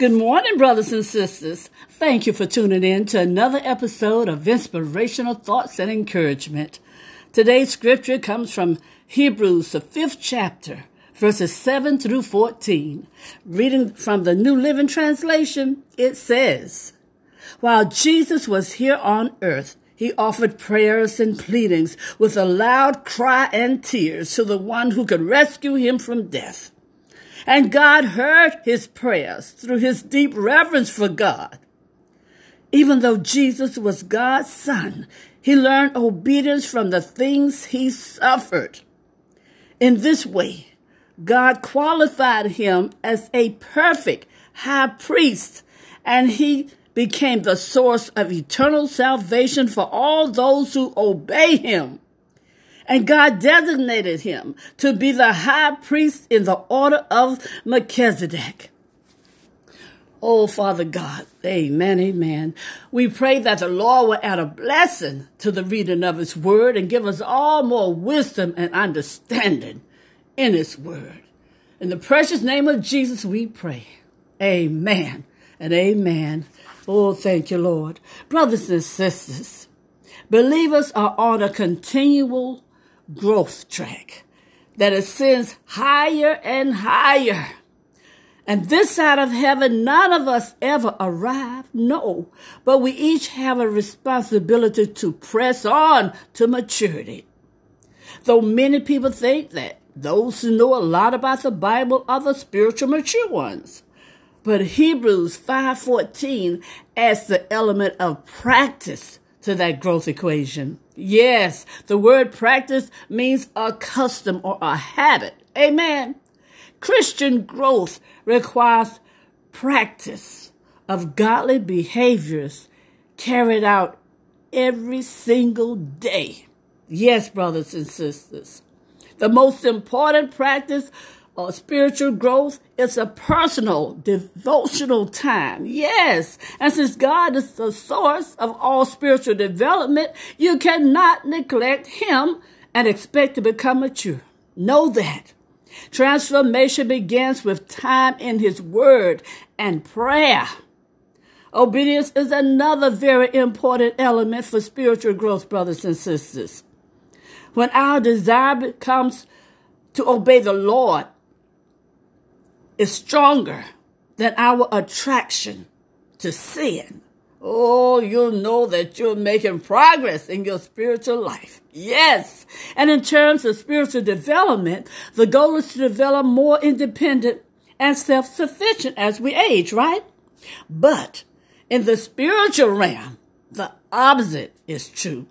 Good morning, brothers and sisters. Thank you for tuning in to another episode of Inspirational Thoughts and Encouragement. Today's scripture comes from Hebrews, the fifth chapter, verses 7 through 14. Reading from the New Living Translation, it says, While Jesus was here on earth, he offered prayers and pleadings with a loud cry and tears to the one who could rescue him from death. And God heard his prayers through his deep reverence for God. Even though Jesus was God's son, he learned obedience from the things he suffered. In this way, God qualified him as a perfect high priest, and he became the source of eternal salvation for all those who obey him. And God designated him to be the high priest in the order of Melchizedek. Oh, Father God, amen, amen. We pray that the Lord will add a blessing to the reading of his word and give us all more wisdom and understanding in his word. In the precious name of Jesus, we pray. Amen and amen. Oh, thank you, Lord. Brothers and sisters, believers are on a continual growth track that ascends higher and higher. And this side of heaven, none of us ever arrive, no, but we each have a responsibility to press on to maturity. Though many people think that those who know a lot about the Bible are the spiritual mature ones. But Hebrews 5:14 adds the element of practice to that growth equation. Yes, the word practice means a custom or a habit. Amen. Christian growth requires practice of godly behaviors carried out every single day. Yes, brothers and sisters. The most important practice or spiritual growth is a personal, devotional time. Yes. And since God is the source of all spiritual development, you cannot neglect Him and expect to become mature. Know that. Transformation begins with time in His Word and prayer. Obedience is another very important element for spiritual growth, brothers and sisters. When our desire becomes to obey the Lord, is stronger than our attraction to sin. Oh, you'll know that you're making progress in your spiritual life. Yes. And in terms of spiritual development, the goal is to develop more independent and self-sufficient as we age, right? But in the spiritual realm, the opposite is true.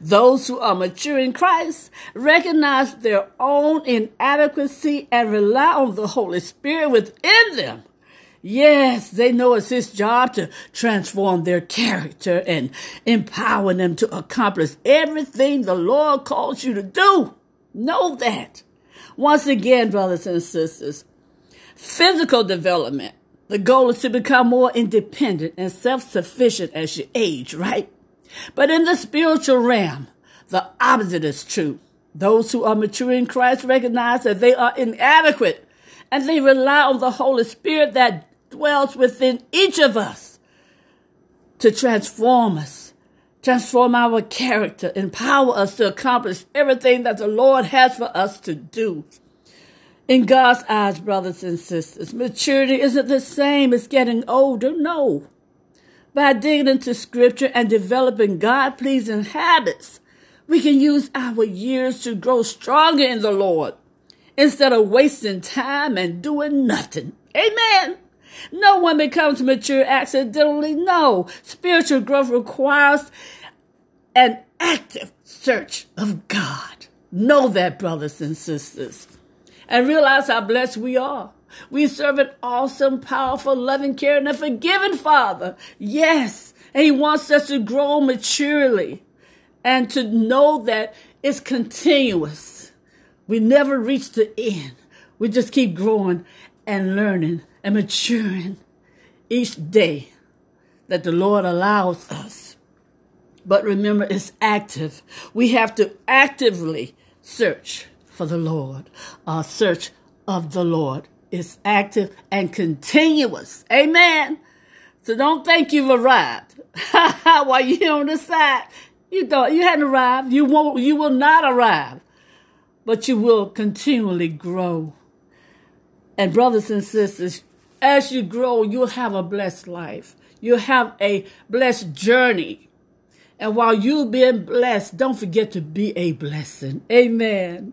Those who are mature in Christ recognize their own inadequacy and rely on the Holy Spirit within them. Yes, they know it's His job to transform their character and empower them to accomplish everything the Lord calls you to do. Know that. Once again, brothers and sisters, physical development. The goal is to become more independent and self-sufficient as you age, right? But in the spiritual realm, the opposite is true. Those who are mature in Christ recognize that they are inadequate and they rely on the Holy Spirit that dwells within each of us to transform us, transform our character, empower us to accomplish everything that the Lord has for us to do. In God's eyes, brothers and sisters, maturity isn't the same as getting older. No by digging into scripture and developing God pleasing habits, we can use our years to grow stronger in the Lord instead of wasting time and doing nothing. Amen. No one becomes mature accidentally. No. Spiritual growth requires an active search of God. Know that, brothers and sisters, and realize how blessed we are we serve an awesome, powerful, loving, caring, and forgiving Father. Yes. And He wants us to grow maturely and to know that it's continuous. We never reach the end. We just keep growing and learning and maturing each day that the Lord allows us. But remember, it's active. We have to actively search for the Lord, Our search of the Lord is active and continuous. Amen. So don't think you've arrived. While you're on the side, you thought you hadn't arrived. You won't, you will not arrive, but you will continually grow. And brothers and sisters, as you grow, you'll have a blessed life. You'll have a blessed journey. And while you're being blessed, don't forget to be a blessing. Amen.